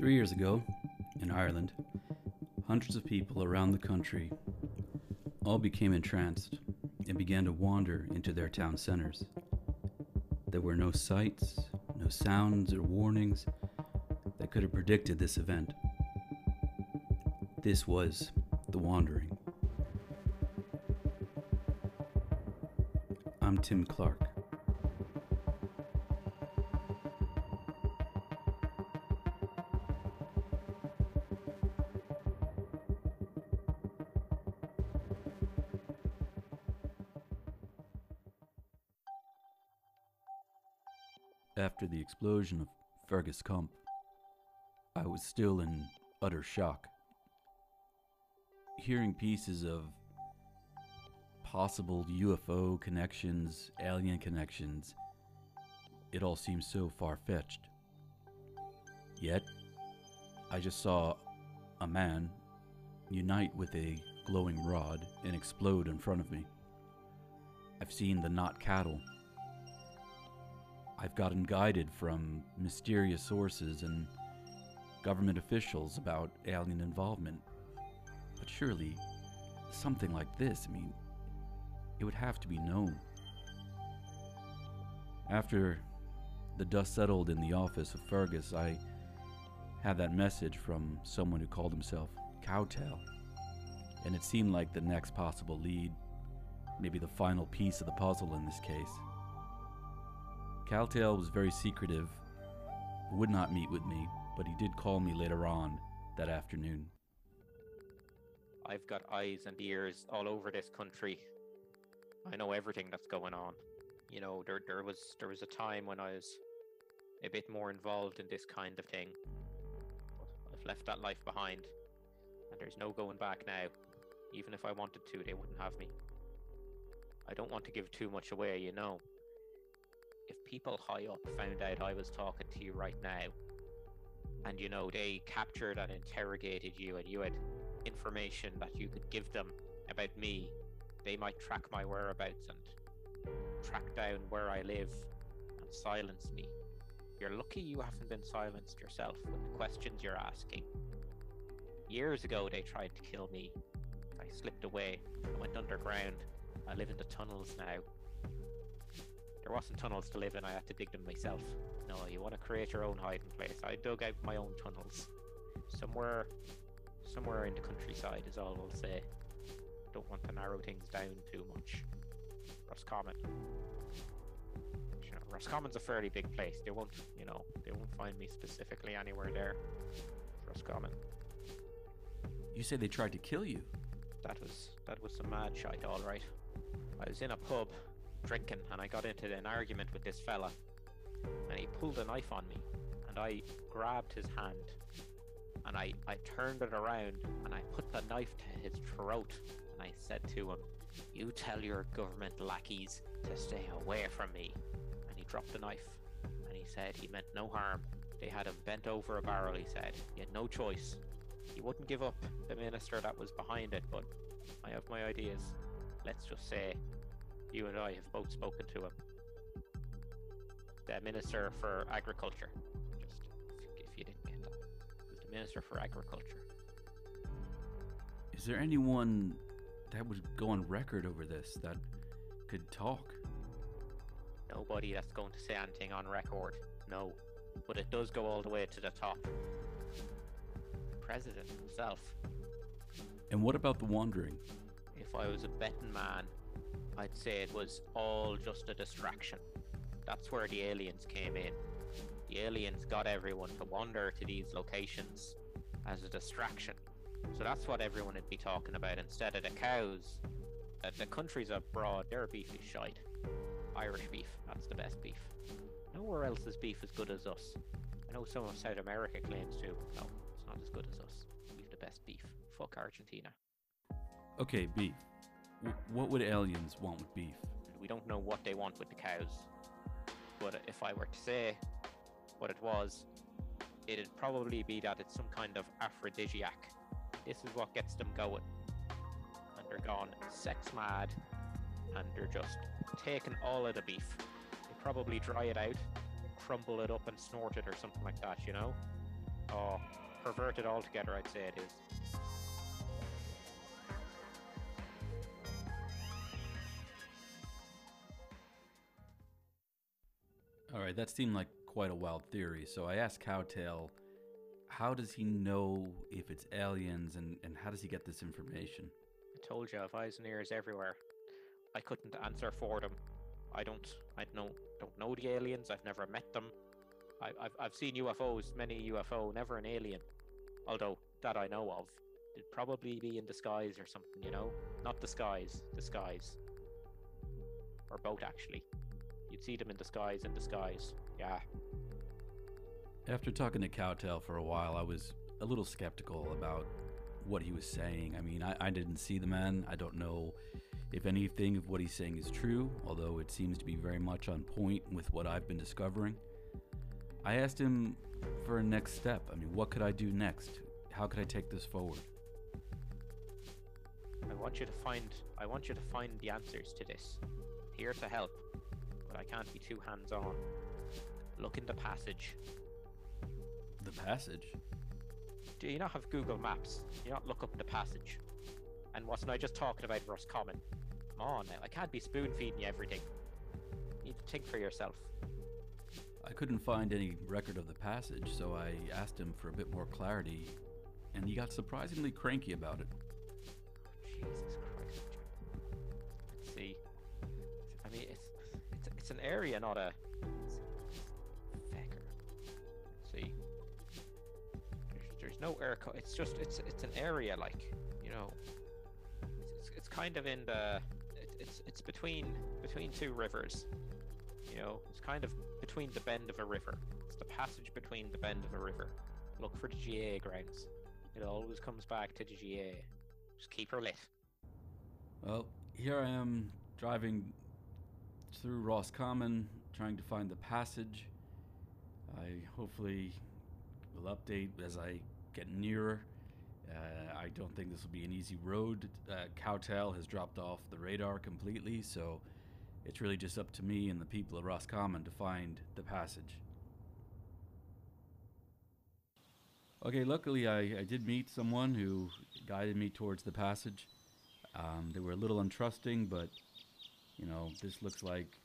Three years ago, in Ireland, hundreds of people around the country all became entranced and began to wander into their town centers. There were no sights, no sounds or warnings that could have predicted this event. This was the wandering. I'm Tim Clark. After the explosion of Fergus Comp, I was still in utter shock. Hearing pieces of possible UFO connections, alien connections, it all seems so far fetched. Yet, I just saw a man unite with a glowing rod and explode in front of me. I've seen the knot cattle. I've gotten guided from mysterious sources and government officials about alien involvement. But surely, something like this, I mean, it would have to be known. After the dust settled in the office of Fergus, I had that message from someone who called himself Cowtail, and it seemed like the next possible lead, maybe the final piece of the puzzle in this case. Cowtail was very secretive, would not meet with me, but he did call me later on that afternoon. I've got eyes and ears all over this country. I know everything that's going on. You know, there there was there was a time when I was a bit more involved in this kind of thing. I've left that life behind, and there's no going back now. Even if I wanted to, they wouldn't have me. I don't want to give too much away, you know. If people high up found out I was talking to you right now, and you know they captured and interrogated you, and you had information that you could give them about me, they might track my whereabouts and track down where I live and silence me. You're lucky you haven't been silenced yourself with the questions you're asking. Years ago, they tried to kill me. I slipped away. I went underground. I live in the tunnels now. There wasn't tunnels to live in, I had to dig them myself. No, you want to create your own hiding place. I dug out my own tunnels. Somewhere somewhere in the countryside is all I'll say. Don't want to narrow things down too much. Roscommon. You know, Roscommon's a fairly big place. They won't, you know, they won't find me specifically anywhere there. Roscommon. You say they tried to kill you? That was that was some mad shite, all right. I was in a pub drinking, and I got into an argument with this fella, and he pulled a knife on me, and I grabbed his hand, and I I turned it around, and I put the knife to his throat, and I said to him, "You tell your government lackeys to stay away from me," and he dropped the knife, and he said he meant no harm. They had him bent over a barrel. He said he had no choice. He wouldn't give up the minister that was behind it, but I have my ideas. Let's just say you and I have both spoken to him. The Minister for Agriculture. Just if, you didn't get that. The Minister for Agriculture. Is there anyone that would go on record over this that could talk? Nobody that's going to say anything on record. No. But it does go all the way to the top. The president himself. And what about the wandering? If I was a betting man, I'd say it was all just a distraction. That's where the aliens came in. The aliens got everyone to wander to these locations as a distraction. So that's what everyone would be talking about instead of the cows. Uh, the countries abroad, their beef is shite. Irish beef, that's the best beef. Nowhere else is beef as good as us. I know some of South America claims to. No, it's not as good as us. We've the best beef. Fuck Argentina. Okay, beef. What would aliens want with beef? We don't know what they want with the cows. But if I were to say what it was, it'd probably be that it's some kind of aphrodisiac. This is what gets them going. And they're gone sex mad and they're just taking all of the beef. They probably dry it out, crumble it up and snort it or something like that, you know? Oh, perverted altogether, I'd say it is. Right, that seemed like quite a wild theory. So I asked Cowtail, how does he know if it's aliens and, and how does he get this information? I told you, I've eyes and ears everywhere. I couldn't answer for them. I don't, I don't, don't know the aliens. I've never met them. I, I've, I've seen UFOs, many UFO, never an alien. Although that I know of, it'd probably be in disguise or something, you know, not disguise, disguise, or both actually. You'd see them in disguise, in disguise. Yeah. After talking to Cowtail for a while, I was a little skeptical about what he was saying. I mean, I, I didn't see the man. I don't know if anything of what he's saying is true, although it seems to be very much on point with what I've been discovering. I asked him for a next step. I mean, what could I do next? How could I take this forward? I want you to find I want you to find the answers to this. Here to help, but I can't be too hands-on. Look in the passage. The passage? Do you not have Google Maps? Do You not look up the passage? And wasn't I just talking about Roscommon? Come on now, I can't be spoon feeding you everything. You need to think for yourself. I couldn't find any record of the passage, so I asked him for a bit more clarity, and he got surprisingly cranky about it. Oh, Jesus Christ. Area, not a. Fecker. See. There's, there's no air. Co- it's just it's it's an area like you know. It's, it's, it's kind of in the. It, it's it's between between two rivers. You know, it's kind of between the bend of a river. It's the passage between the bend of a river. Look for the GAA grounds. It always comes back to the GAA. Just keep her lit. Well, here I am driving through Roscommon, trying to find the passage. I hopefully will update as I get nearer. Uh, I don't think this will be an easy road. Uh, has dropped off the radar completely, so it's really just up to me and the people of Roscommon to find the passage. Okay, luckily I, I did meet someone who guided me towards the passage. Um, they were a little untrusting, but you know this looks like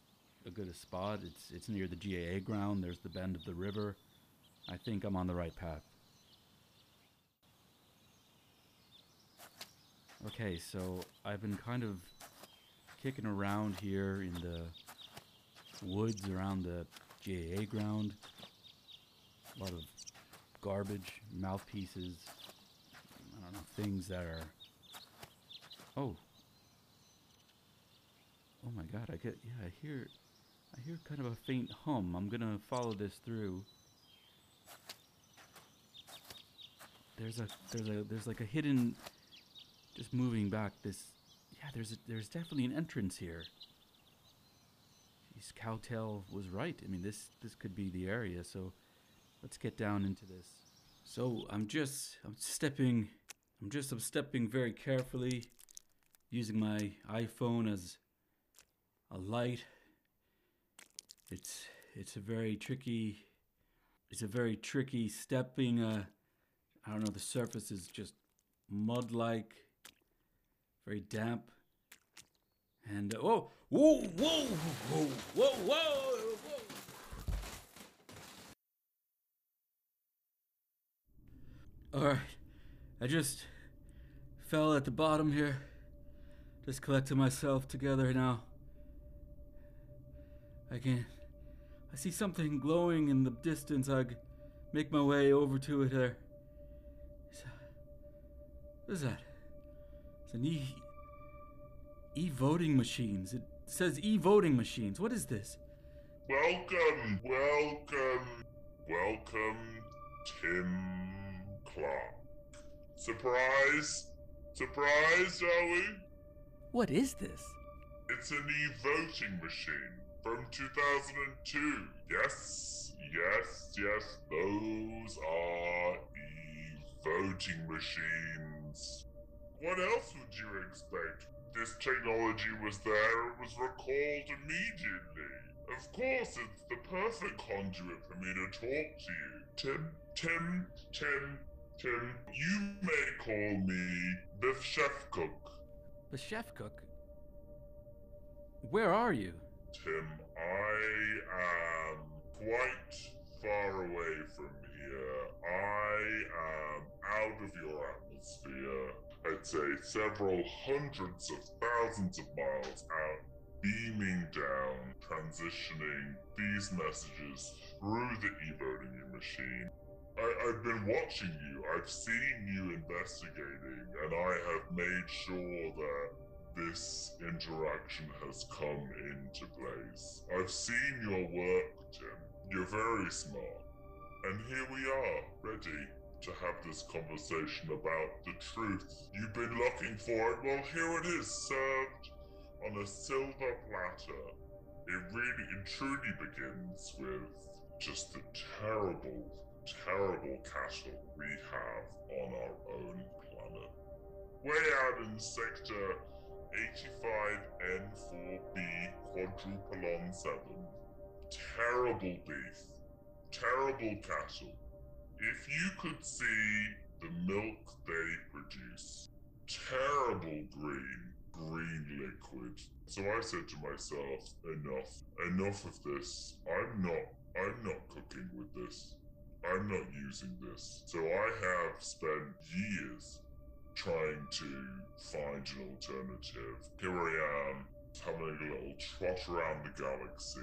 a good spot. It's it's near the GAA ground. There's the bend of the river. I think I'm on the right path. Okay, so I've been kind of kicking around here in the woods around the GAA ground. A lot of garbage, mouthpieces, I don't know, things that are. Oh. My god, I get. Yeah, I hear. I hear kind of a faint hum. I'm gonna follow this through. There's a. There's a. There's like a hidden. Just moving back this. Yeah, there's a, there's definitely an entrance here. Jeez, Cowtail was right. I mean, this this could be the area. So, let's get down into this. So I'm just I'm stepping I'm just I'm stepping very carefully using my iPhone as a light. It's it's a very tricky it's a very tricky stepping uh I don't know the surface is just mud like very damp and uh, whoa whoa whoa whoa whoa whoa whoa All right. I just fell at the bottom here. Just collected myself together now. I can I see something glowing in the distance. I make my way over to it there. What is that? It's an e e voting machines. It says e voting machines. What is this? Welcome, welcome, welcome, Tim Clark. Surprise? Surprise, are we? What is this? It's an e-voting machine from 2002. Yes, yes, yes, those are e-voting machines. What else would you expect? This technology was there, it was recalled immediately. Of course, it's the perfect conduit for me to talk to you. Tim, Tim, Tim, Tim, you may call me the chef cook. The chef cook? Where are you? Tim, I am quite far away from here. I am out of your atmosphere. I'd say several hundreds of thousands of miles out, beaming down, transitioning these messages through the e-voting machine. I, I've been watching you. I've seen you investigating, and I have made sure that this interaction has come into place. I've seen your work, Jim. You're very smart. And here we are, ready to have this conversation about the truth you've been looking for. it. Well, here it is, served on a silver platter. It really, it truly begins with just the terrible, terrible cattle we have on our own planet. Way out in Sector 85N4B quadruplon 7. Terrible beef. Terrible cattle. If you could see the milk they produce, terrible green, green liquid. So I said to myself, enough, enough of this. I'm not, I'm not cooking with this. I'm not using this. So I have spent years trying to find an alternative. Here I am, having a little trot around the galaxy,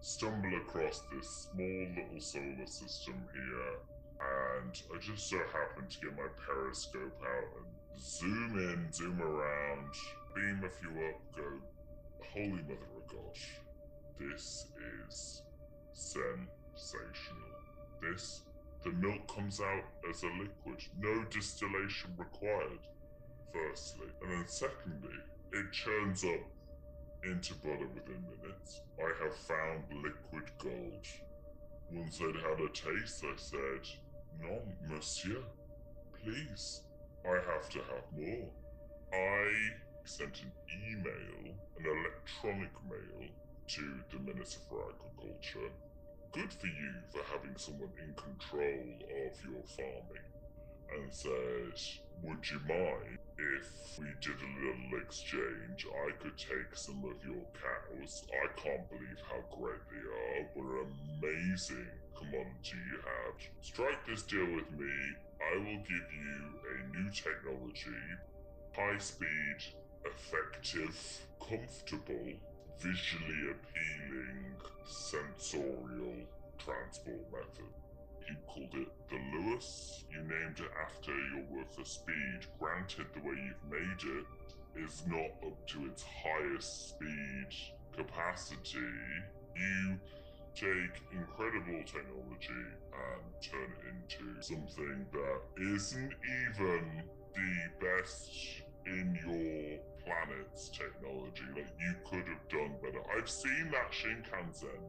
stumble across this small little solar system here, and I just so happen to get my periscope out and zoom in, zoom around, beam a few up, go, holy mother of gosh, this is sensational. This the milk comes out as a liquid, no distillation required, firstly. And then secondly, it churns up into butter within minutes. I have found liquid gold. Once I'd had a taste, I said, Non, monsieur, please, I have to have more. I sent an email, an electronic mail, to the Minister for Agriculture good for you for having someone in control of your farming and says, Would you mind if we did a little exchange? I could take some of your cows. I can't believe how great they are. What an amazing commodity you have. Strike this deal with me. I will give you a new technology, high speed, effective, comfortable, visually appealing, sensorial transport method. You called it the Luas. You named it after your work for speed. Granted, the way you've made it is not up to its highest speed capacity. You take incredible technology and turn it into something that isn't even the best in your planet's technology. Like you could have done better. I've seen that Shinkansen.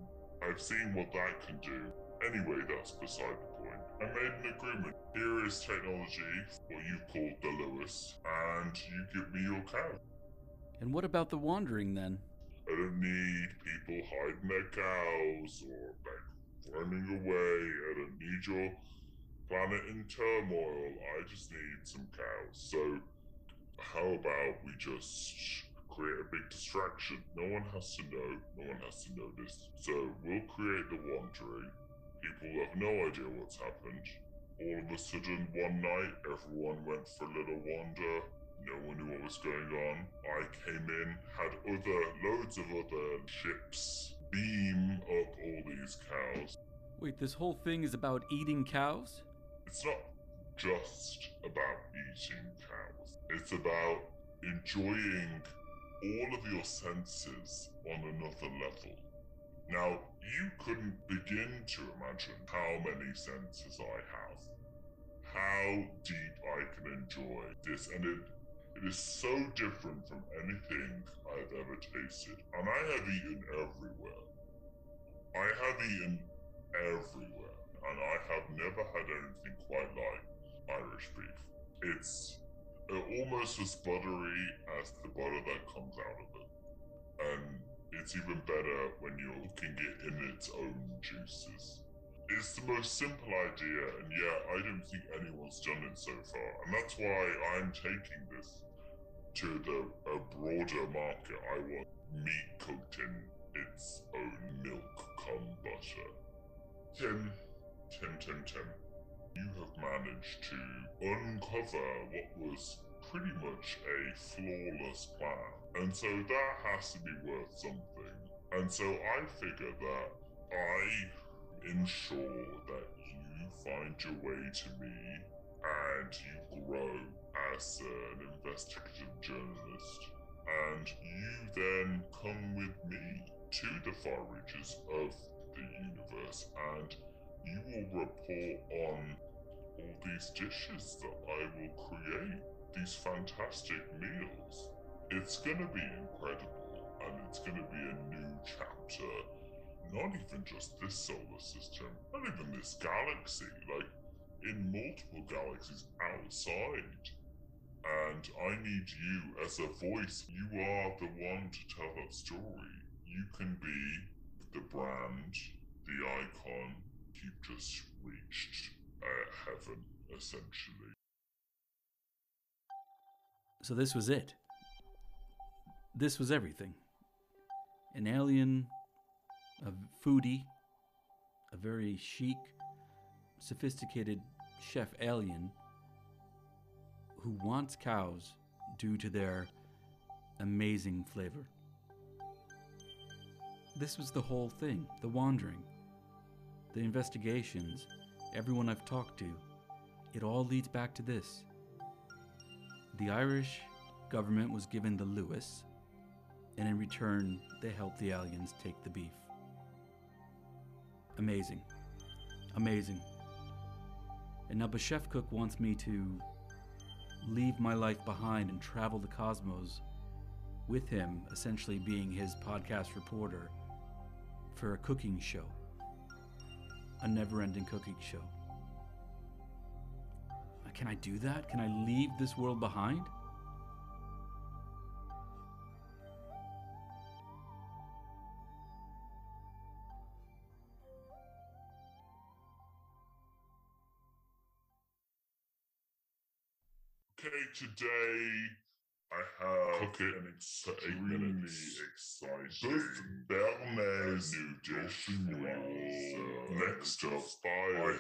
I've seen what that can do. Anyway, that's beside the point. I made an agreement. Here is technology, what you called the Luas, and you give me your cow. And what about the wandering then? I don't need people hiding their cows or like running away. I don't need your planet in turmoil. I just need some cows. So how about we just create a big distraction? No one has to know, no one has to notice. So we'll create the wandering. People have no idea what's happened. All of a sudden, one night, everyone went for a little wander. No one knew what was going on. I came in, had other, loads of other ships beam up all these cows. Wait, this whole thing is about eating cows? It's not just about eating cows. It's about enjoying all of your senses on another level. Now, you couldn't begin to imagine how many senses I have, how deep I can enjoy this, and it, it is so different from anything I've ever tasted. And I have eaten everywhere. I have eaten everywhere, and I have never had anything quite like Irish beef. It's uh, almost as buttery as the butter that comes out of it. And it's even better when you're cooking it in its own juices. It's the most simple idea, and yeah, I don't think anyone's done it so far, and that's why I'm taking this to the a broader market. I want meat cooked in its own milk cum butter. Tim, Tim, Tim, Tim, you have managed to uncover what was pretty much a flawless plan, and so that has to be worth something. And so I figure that I ensure that you find your way to me and you grow as an investigative journalist. And you then come with me to the far reaches of the universe and you will report on all these dishes that I will create, these fantastic meals. It's gonna be incredible and it's gonna be a new chapter. Not even just this solar system, not even this galaxy, like in multiple galaxies outside. And I need you as a voice. You are the one to tell that story. You can be the brand, the icon. You've just reached uh, heaven, essentially. So this was it. This was everything. An alien, a foodie, a very chic, sophisticated chef alien who wants cows due to their amazing flavor. This was the whole thing the wandering, the investigations, everyone I've talked to. It all leads back to this. The Irish government was given the Luas, and in return, they helped the aliens take the beef. Amazing. Amazing. And now Chef Cook wants me to leave my life behind and travel the cosmos with him, essentially being his podcast reporter for a cooking show, a never ending cooking show. Uh, can I do that? Can I leave this world behind? Okay, today I have an extremely exciting both Bernays new dish for Next up, I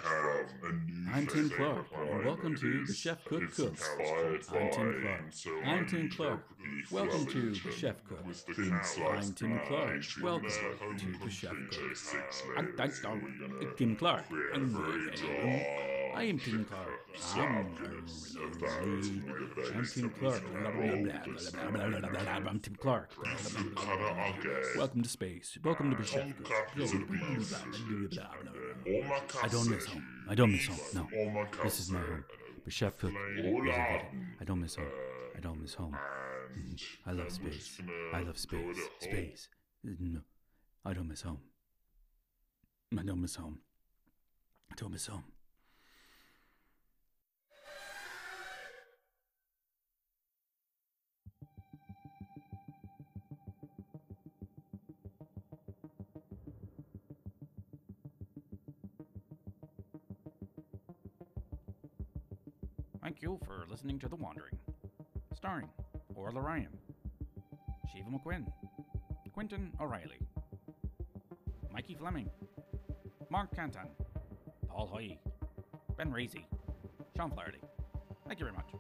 have a new I'm Tim Clark, and welcome to the Chef Cook it's Cooks. I'm Tim Clark. I'm Tim Clark. Welcome to the Chef Cook. with the Thin cow sliced I'm Tim Clark. Welcome to the Chef Cook. I'm layers. I'm- We're gonna Tim Clark. create a I'm very the- I am Tim Clark. I'm Tim Clark. Welcome to space. Welcome to omakase. I don't miss home. I don't miss home. No. This is my home. Oladen, I don't miss home. I don't miss home. Mm-hmm. I love space. I love space. Space. No. I don't miss home. I don't miss home. I don't miss home. Thank you for listening to The Wandering. Starring Orla Ryan, Shiva McQuinn, Quentin O'Reilly, Mikey Fleming, Mark Canton, Paul Hoey, Ben Razey, Sean Flaherty. Thank you very much.